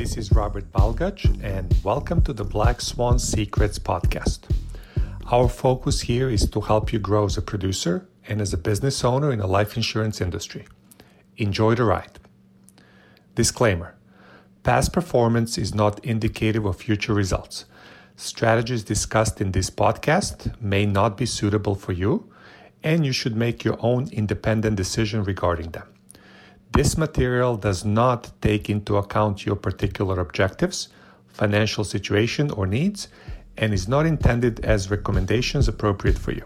This is Robert Balgach, and welcome to the Black Swan Secrets podcast. Our focus here is to help you grow as a producer and as a business owner in the life insurance industry. Enjoy the ride. Disclaimer Past performance is not indicative of future results. Strategies discussed in this podcast may not be suitable for you, and you should make your own independent decision regarding them. This material does not take into account your particular objectives, financial situation, or needs, and is not intended as recommendations appropriate for you.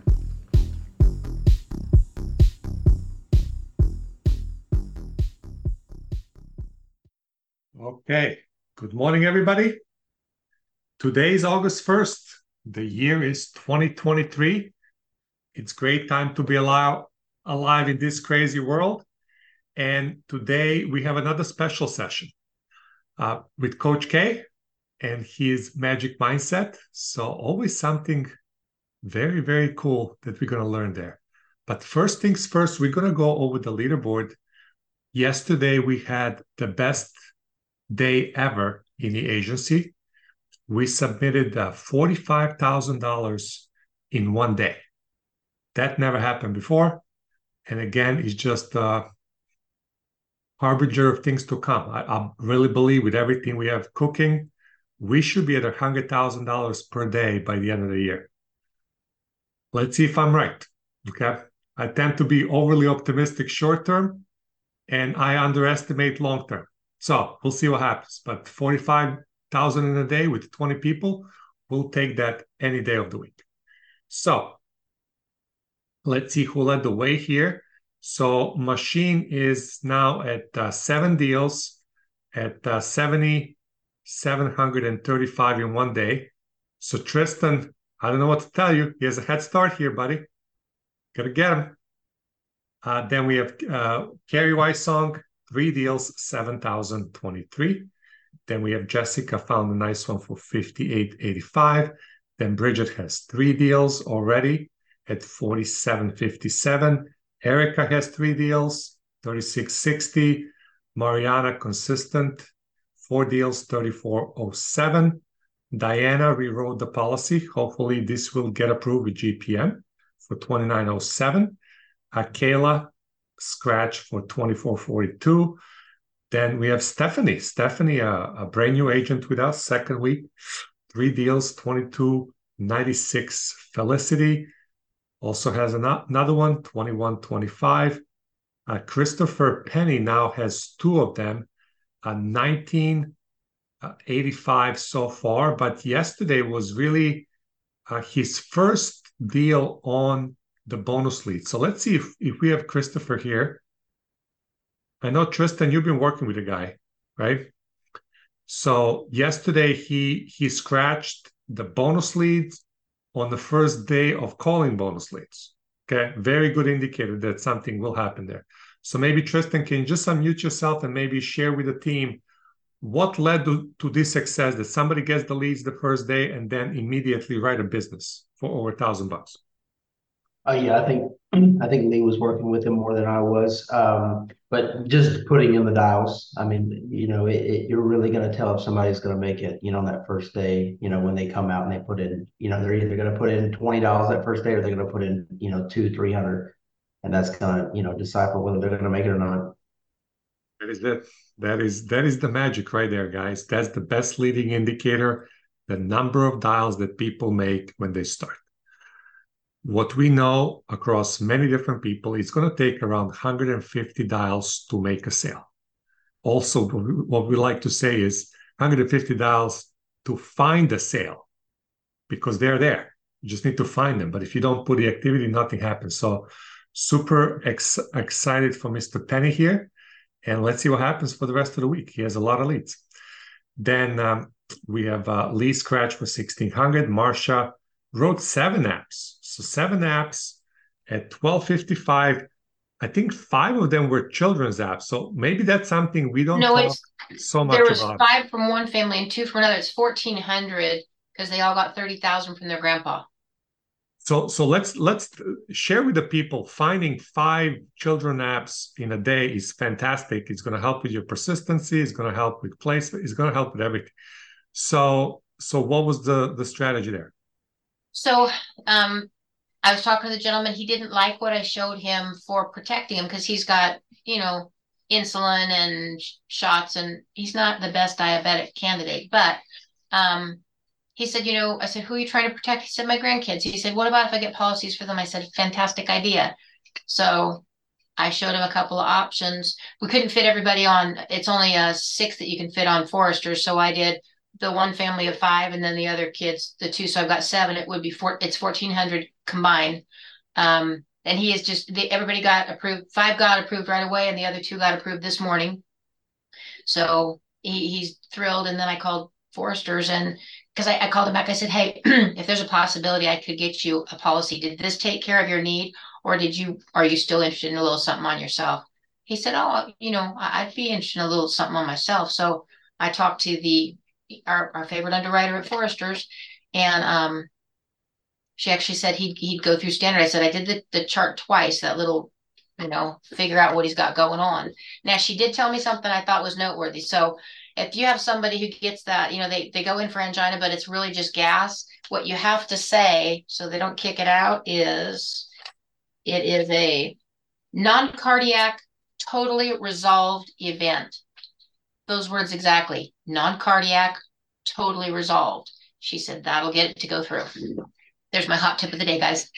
Okay, good morning, everybody. Today is August 1st. The year is 2023. It's great time to be alive, alive in this crazy world. And today we have another special session uh, with Coach K and his magic mindset. So, always something very, very cool that we're going to learn there. But first things first, we're going to go over the leaderboard. Yesterday, we had the best day ever in the agency. We submitted uh, $45,000 in one day. That never happened before. And again, it's just uh, harbinger of things to come. I, I really believe with everything we have cooking, we should be at $100,000 per day by the end of the year. Let's see if I'm right. Okay. I tend to be overly optimistic short term and I underestimate long term. So we'll see what happens. But 45,000 in a day with 20 people, we'll take that any day of the week. So let's see who led the way here. So machine is now at uh, seven deals at uh, 70, 735 in one day. So Tristan, I don't know what to tell you. He has a head start here, buddy. Gotta get him. Uh, then we have uh, Carrie Weissong, three deals, 7,023. Then we have Jessica found a nice one for 58.85. Then Bridget has three deals already at 47.57. Erica has three deals, 3660. Mariana consistent, four deals, 3407. Diana rewrote the policy. Hopefully, this will get approved with GPM for 2907. Akela scratch for 2442. Then we have Stephanie. Stephanie, a, a brand new agent with us, second week, three deals, 2296. Felicity, also has another one, 2125. Uh, Christopher Penny now has two of them, uh, 1985 uh, so far. But yesterday was really uh, his first deal on the bonus lead. So let's see if, if we have Christopher here. I know Tristan, you've been working with the guy, right? So yesterday he he scratched the bonus leads on the first day of calling bonus leads. Okay, very good indicator that something will happen there. So maybe Tristan can you just unmute yourself and maybe share with the team what led to, to this success that somebody gets the leads the first day and then immediately write a business for over a thousand bucks. Uh, yeah, I think I think Lee was working with him more than I was. Um, but just putting in the dials, I mean, you know, it, it, you're really going to tell if somebody's going to make it, you know, on that first day, you know, when they come out and they put in, you know, they're either going to put in twenty dollars that first day or they're going to put in, you know, two, three hundred, and that's going to, you know, decipher whether they're going to make it or not. That is the that is that is the magic right there, guys. That's the best leading indicator, the number of dials that people make when they start what we know across many different people, it's going to take around 150 dials to make a sale. Also, what we like to say is 150 dials to find a sale because they're there. You just need to find them. But if you don't put the activity, nothing happens. So, super ex- excited for Mr. Penny here. And let's see what happens for the rest of the week. He has a lot of leads. Then um, we have uh, Lee Scratch for 1600, Marsha wrote seven apps. So seven apps at 1255. I think five of them were children's apps. So maybe that's something we don't know so much There was about. five from one family and two from another. It's 1400 because they all got 30,000 from their grandpa. So so let's let's share with the people. Finding five children apps in a day is fantastic. It's going to help with your persistency. It's going to help with placement. It's going to help with everything. So so what was the the strategy there? So um, I was talking to the gentleman. He didn't like what I showed him for protecting him because he's got you know insulin and shots, and he's not the best diabetic candidate. But um, he said, you know, I said, who are you trying to protect? He said, my grandkids. He said, what about if I get policies for them? I said, fantastic idea. So I showed him a couple of options. We couldn't fit everybody on. It's only a six that you can fit on Foresters. So I did the one family of five, and then the other kids, the two. So I've got seven. It would be four. It's fourteen hundred combined. Um, and he is just they, everybody got approved. Five got approved right away, and the other two got approved this morning. So he, he's thrilled. And then I called Foresters and because I, I, called him back. I said, Hey, if there's a possibility I could get you a policy, did this take care of your need? Or did you, are you still interested in a little something on yourself? He said, Oh, you know, I'd be interested in a little something on myself. So I talked to the, our, our favorite underwriter at Foresters and, um, she actually said he'd, he'd go through standard. I said, I did the, the chart twice, that little, you know, figure out what he's got going on. Now she did tell me something I thought was noteworthy. So if you have somebody who gets that, you know, they, they go in for angina, but it's really just gas, what you have to say so they don't kick it out is it is a non cardiac, totally resolved event. Those words exactly non cardiac, totally resolved. She said that'll get it to go through. There's my hot tip of the day, guys.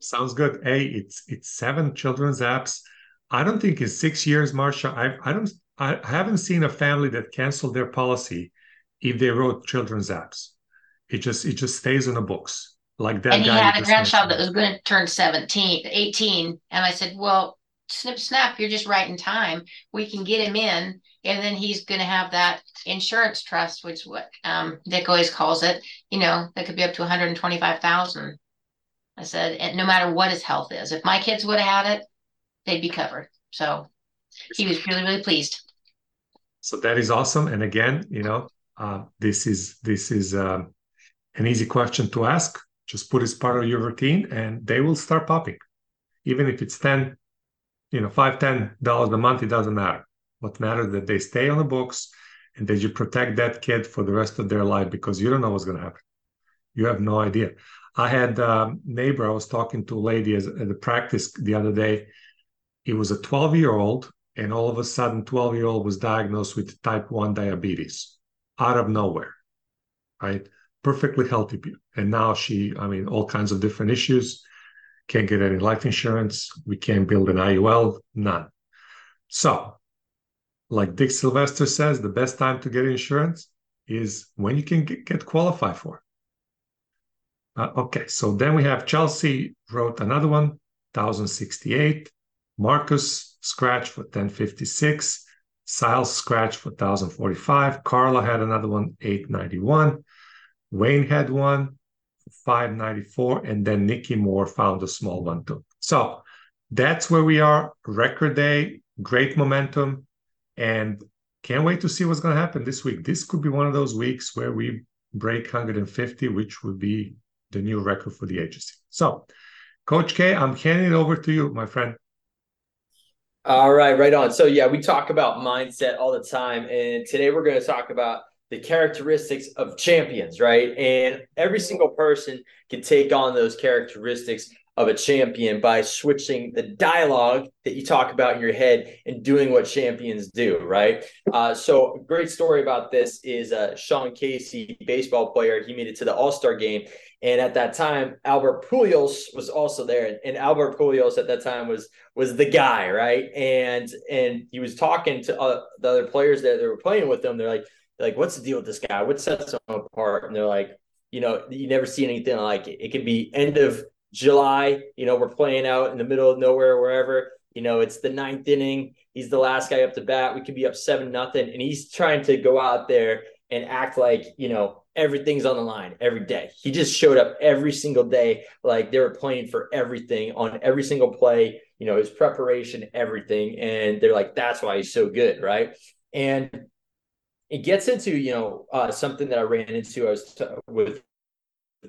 Sounds good. Hey, it's it's seven children's apps. I don't think in six years, Marsha, I I don't I haven't seen a family that canceled their policy if they wrote children's apps. It just it just stays in the books. Like that. And he had a grandchild that was going to turn 17, 18. And I said, Well, snip snap, you're just right in time. We can get him in, and then he's gonna have that insurance trust, which what um Dick always calls it, you know, that could be up to 125,000. I said, and no matter what his health is, if my kids would have had it, they'd be covered. So he was really, really pleased. So that is awesome. And again, you know, uh, this is this is uh, an easy question to ask. Just put as part of your routine, and they will start popping. Even if it's ten, you know, five, ten dollars a month, it doesn't matter. What matters that they stay on the books and that you protect that kid for the rest of their life because you don't know what's going to happen. You have no idea. I had a neighbor. I was talking to a lady at the practice the other day. It was a 12 year old and all of a sudden 12 year old was diagnosed with type 1 diabetes out of nowhere right perfectly healthy and now she i mean all kinds of different issues can't get any life insurance we can't build an iul none so like dick sylvester says the best time to get insurance is when you can get, qualified for uh, okay so then we have chelsea wrote another one 1068 marcus scratch for 1056. Siles scratch for 1045. Carla had another one, 891. Wayne had one, 594. And then Nikki Moore found a small one too. So that's where we are. Record day, great momentum. And can't wait to see what's going to happen this week. This could be one of those weeks where we break 150, which would be the new record for the agency. So, Coach K, I'm handing it over to you, my friend. All right, right on. So, yeah, we talk about mindset all the time. And today we're going to talk about the characteristics of champions, right? And every single person can take on those characteristics of a champion by switching the dialogue that you talk about in your head and doing what champions do, right? Uh, so, a great story about this is uh, Sean Casey, baseball player. He made it to the All Star game, and at that time, Albert Pujols was also there, and Albert Pujols at that time was was the guy, right? And and he was talking to uh, the other players that they were playing with them. They're like, they're like, what's the deal with this guy? What sets him apart? And they're like, you know, you never see anything like it. It could be end of July. You know, we're playing out in the middle of nowhere, wherever. You know, it's the ninth inning. He's the last guy up to bat. We could be up seven nothing, and he's trying to go out there and act like you know everything's on the line every day. He just showed up every single day, like they were playing for everything on every single play, you know, his preparation, everything. And they're like, that's why he's so good. Right. And it gets into, you know, uh, something that I ran into I was t- with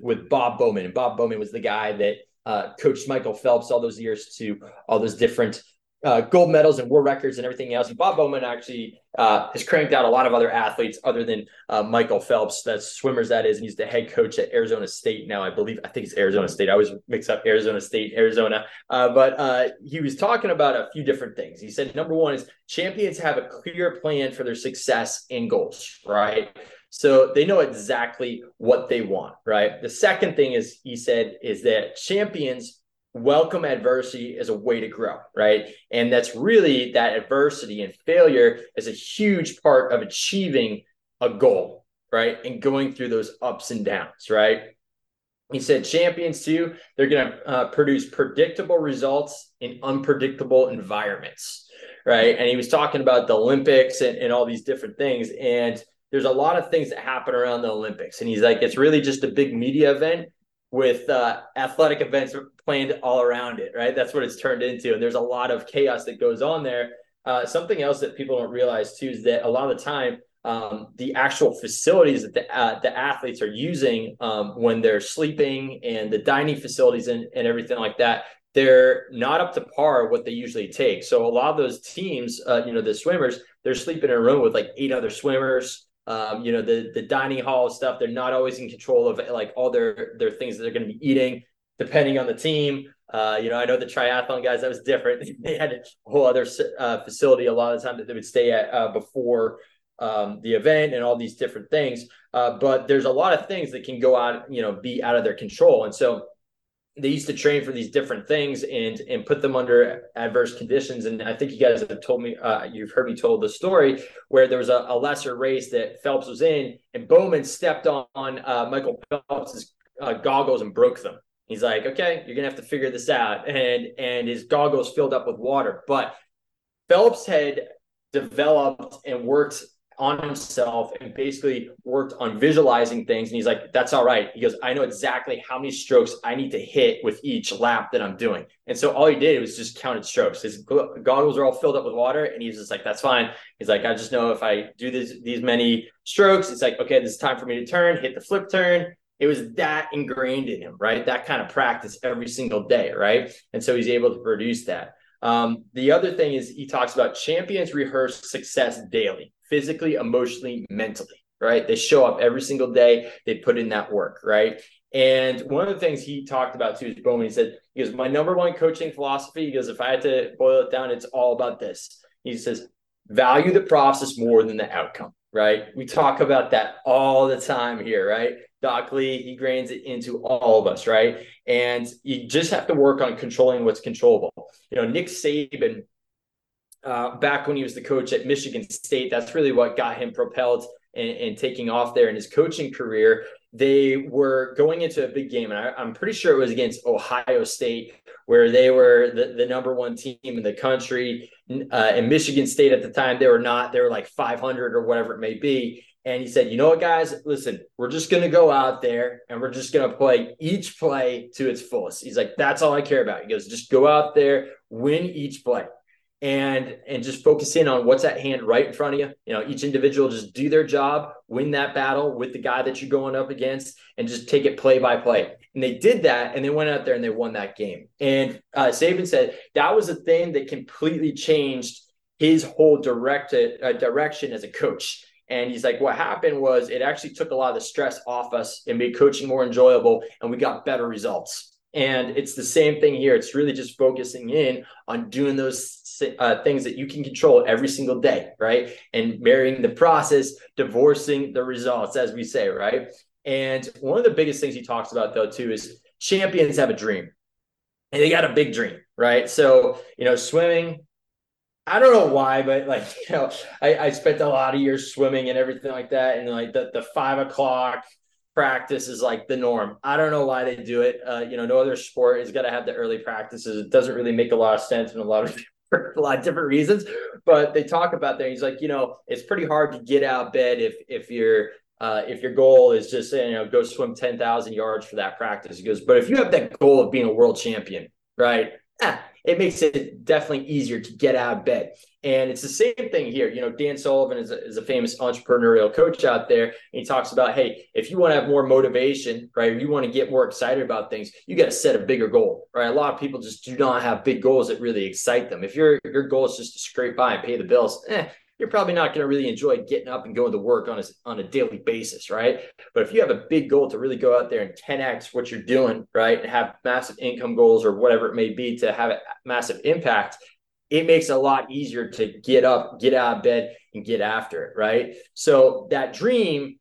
with Bob Bowman, and Bob Bowman was the guy that uh, coached Michael Phelps all those years to all those different uh, gold medals and world records and everything else. And Bob Bowman actually uh, has cranked out a lot of other athletes other than uh, Michael Phelps. That's swimmers, that is. And he's the head coach at Arizona State now. I believe, I think it's Arizona State. I always mix up Arizona State, Arizona. Uh, but uh, he was talking about a few different things. He said, number one is champions have a clear plan for their success and goals, right? So they know exactly what they want, right? The second thing is, he said, is that champions welcome adversity as a way to grow, right? And that's really that adversity and failure is a huge part of achieving a goal, right? And going through those ups and downs, right? He said champions too, they're going to uh, produce predictable results in unpredictable environments, right? And he was talking about the Olympics and, and all these different things. And there's a lot of things that happen around the Olympics. And he's like, it's really just a big media event with uh, athletic events planned all around it, right? That's what it's turned into. And there's a lot of chaos that goes on there. Uh, something else that people don't realize too is that a lot of the time, um, the actual facilities that the, uh, the athletes are using um, when they're sleeping and the dining facilities and, and everything like that, they're not up to par what they usually take. So a lot of those teams, uh, you know, the swimmers, they're sleeping in a room with like eight other swimmers um, you know the the dining hall stuff they're not always in control of like all their their things that they're going to be eating depending on the team. Uh, you know i know the triathlon guys that was different. They had a whole other uh, facility a lot of the time that they would stay at uh, before um, the event and all these different things. Uh, but there's a lot of things that can go out you know be out of their control. And so they used to train for these different things and and put them under adverse conditions. And I think you guys have told me, uh, you've heard me told the story where there was a, a, lesser race that Phelps was in, and Bowman stepped on, on uh, Michael Phelps's uh, goggles and broke them. He's like, okay, you're gonna have to figure this out, and and his goggles filled up with water. But Phelps had developed and worked on himself and basically worked on visualizing things. And he's like, that's all right. He goes, I know exactly how many strokes I need to hit with each lap that I'm doing. And so all he did was just counted strokes. His goggles are all filled up with water. And he's just like, that's fine. He's like, I just know if I do this, these many strokes, it's like, okay, this is time for me to turn, hit the flip turn. It was that ingrained in him, right? That kind of practice every single day, right? And so he's able to produce that. Um, the other thing is he talks about champions rehearse success daily physically, emotionally, mentally, right? They show up every single day, they put in that work, right? And one of the things he talked about too is Bowman. He said, he goes, My number one coaching philosophy, he goes, if I had to boil it down, it's all about this. He says, value the process more than the outcome, right? We talk about that all the time here, right? Doc Lee, he grains it into all of us, right? And you just have to work on controlling what's controllable. You know, Nick Saban uh, back when he was the coach at Michigan State. That's really what got him propelled and, and, taking off there in his coaching career. They were going into a big game, and I, am pretty sure it was against Ohio State, where they were the, the number one team in the country. Uh, and Michigan State at the time, they were not, they were like 500 or whatever it may be. And he said, you know what, guys, listen, we're just going to go out there and we're just going to play each play to its fullest. He's like, that's all I care about. He goes, just go out there, win each play and and just focus in on what's at hand right in front of you. You know, each individual just do their job, win that battle with the guy that you're going up against, and just take it play by play. And they did that, and they went out there and they won that game. And uh, Saban said that was a thing that completely changed his whole direct uh, direction as a coach. And he's like, what happened was it actually took a lot of the stress off us and made coaching more enjoyable, and we got better results. And it's the same thing here. It's really just focusing in on doing those uh, things that you can control every single day, right? And marrying the process, divorcing the results, as we say, right? And one of the biggest things he talks about, though, too, is champions have a dream and they got a big dream, right? So, you know, swimming, I don't know why, but like, you know, I, I spent a lot of years swimming and everything like that. And like the, the five o'clock practice is like the norm. I don't know why they do it. Uh, you know, no other sport is going to have the early practices. It doesn't really make a lot of sense in a lot of for a lot of different reasons. But they talk about there. He's like, you know, it's pretty hard to get out of bed if if you're uh, if your goal is just you know go swim ten thousand yards for that practice. He goes, but if you have that goal of being a world champion, right? Eh, it makes it definitely easier to get out of bed. And it's the same thing here. You know, Dan Sullivan is a, is a famous entrepreneurial coach out there. And he talks about, hey, if you want to have more motivation, right, Or you want to get more excited about things, you got to set a bigger goal, right? A lot of people just do not have big goals that really excite them. If your your goal is just to scrape by and pay the bills, eh, you're probably not going to really enjoy getting up and going to work on a, on a daily basis, right? But if you have a big goal to really go out there and 10x what you're doing, right, and have massive income goals or whatever it may be to have a massive impact, it makes it a lot easier to get up, get out of bed, and get after it, right? So that dream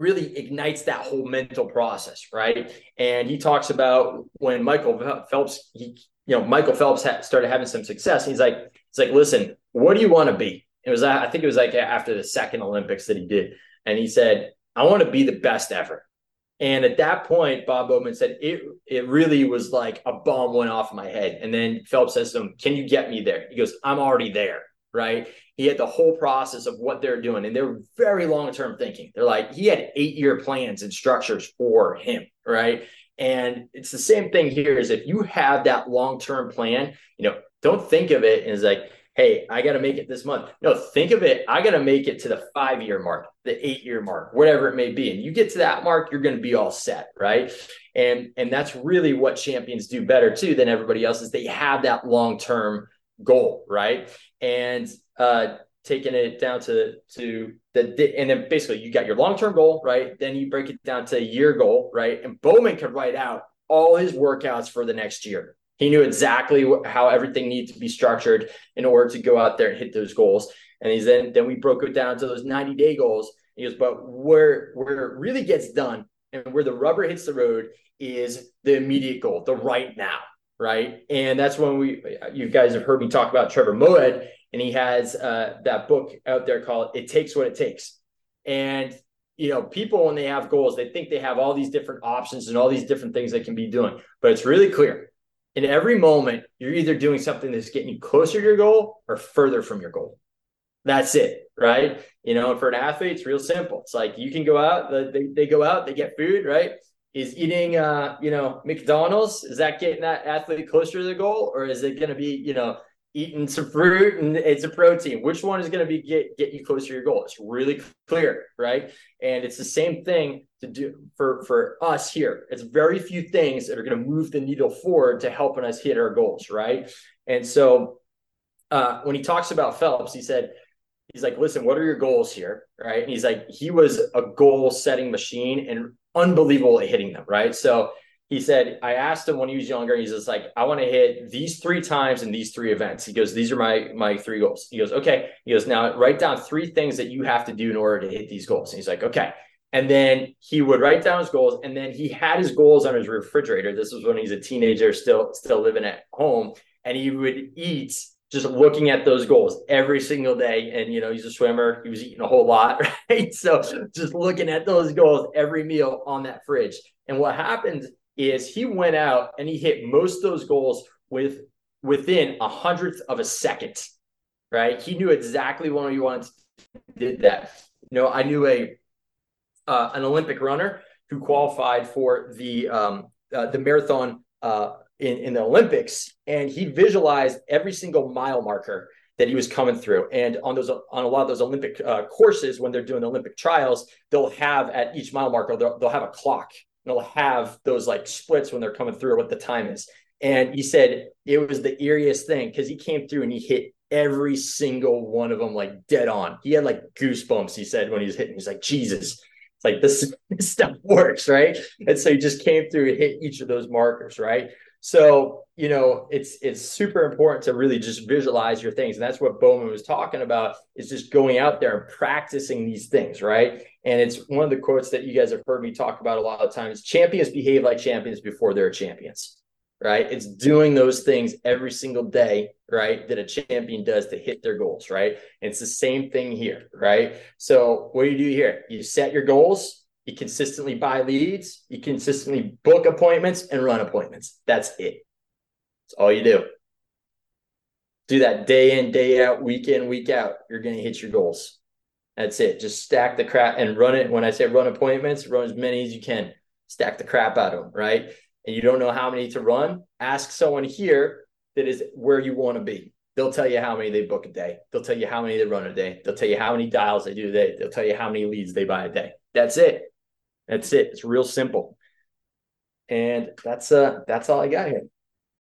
really ignites that whole mental process, right? And he talks about when Michael Phelps, he, you know, Michael Phelps started having some success. He's like, it's like, listen, what do you want to be? It was, I think it was like after the second Olympics that he did. And he said, I want to be the best ever. And at that point, Bob Bowman said it it really was like a bomb went off my head. And then Phelps says to him, Can you get me there? He goes, I'm already there. Right. He had the whole process of what they're doing. And they're very long-term thinking. They're like, he had eight-year plans and structures for him. Right. And it's the same thing here is if you have that long-term plan, you know, don't think of it as like, hey, I got to make it this month. No, think of it. I got to make it to the five year mark, the eight year mark, whatever it may be. And you get to that mark, you're going to be all set, right? And and that's really what champions do better too than everybody else is they have that long term goal, right? And uh, taking it down to to the and then basically you got your long term goal, right? Then you break it down to a year goal, right? And Bowman could write out all his workouts for the next year he knew exactly how everything needed to be structured in order to go out there and hit those goals. And he's then then we broke it down to those 90 day goals. He goes, but where where it really gets done and where the rubber hits the road is the immediate goal, the right now, right? And that's when we you guys have heard me talk about Trevor Moawad, and he has uh, that book out there called "It Takes What It Takes." And you know, people when they have goals, they think they have all these different options and all these different things they can be doing, but it's really clear in every moment, you're either doing something that's getting you closer to your goal or further from your goal. That's it, right? You know, for an athlete, it's real simple. It's like you can go out, they, they go out, they get food, right? Is eating, uh, you know, McDonald's, is that getting that athlete closer to the goal? Or is it going to be, you know, eating some fruit and it's a protein. Which one is going to be get get you closer to your goal? It's really clear, right? And it's the same thing to do for for us here. It's very few things that are going to move the needle forward to helping us hit our goals, right? And so uh, when he talks about Phelps, he said he's like, listen, what are your goals here, right? And he's like, he was a goal setting machine and unbelievable at hitting them, right? So he said, I asked him when he was younger, he's just like, I want to hit these three times in these three events. He goes, These are my my three goals. He goes, Okay. He goes, Now write down three things that you have to do in order to hit these goals. And he's like, Okay. And then he would write down his goals, and then he had his goals on his refrigerator. This was when he's a teenager, still still living at home, and he would eat just looking at those goals every single day. And you know, he's a swimmer; he was eating a whole lot, right? So just looking at those goals every meal on that fridge. And what happened is he went out and he hit most of those goals with within a hundredth of a second. Right? He knew exactly when he wanted. to Did that? You know, I knew a uh, an Olympic runner who qualified for the um, uh, the marathon uh, in in the Olympics, and he visualized every single mile marker that he was coming through. And on those on a lot of those Olympic uh, courses, when they're doing the Olympic trials, they'll have at each mile marker they'll, they'll have a clock they'll have those like splits when they're coming through or what the time is. And he said it was the eeriest thing because he came through and he hit every single one of them like dead on. He had like goosebumps, he said, when he was hitting. He's like, Jesus, it's like this, this stuff works, right? And so he just came through and hit each of those markers, right? So, you know, it's it's super important to really just visualize your things. And that's what Bowman was talking about is just going out there and practicing these things, right? And it's one of the quotes that you guys have heard me talk about a lot of times. Champions behave like champions before they're champions, right? It's doing those things every single day, right? That a champion does to hit their goals, right? And it's the same thing here, right? So what do you do here? You set your goals, you consistently buy leads, you consistently book appointments and run appointments. That's it. That's all you do. Do that day in, day out, week in, week out. You're going to hit your goals. That's it. Just stack the crap and run it. When I say run appointments, run as many as you can. Stack the crap out of them, right? And you don't know how many to run. Ask someone here that is where you want to be. They'll tell you how many they book a day. They'll tell you how many they run a day. They'll tell you how many dials they do a day. They'll tell you how many leads they buy a day. That's it. That's it. It's real simple. And that's uh that's all I got here.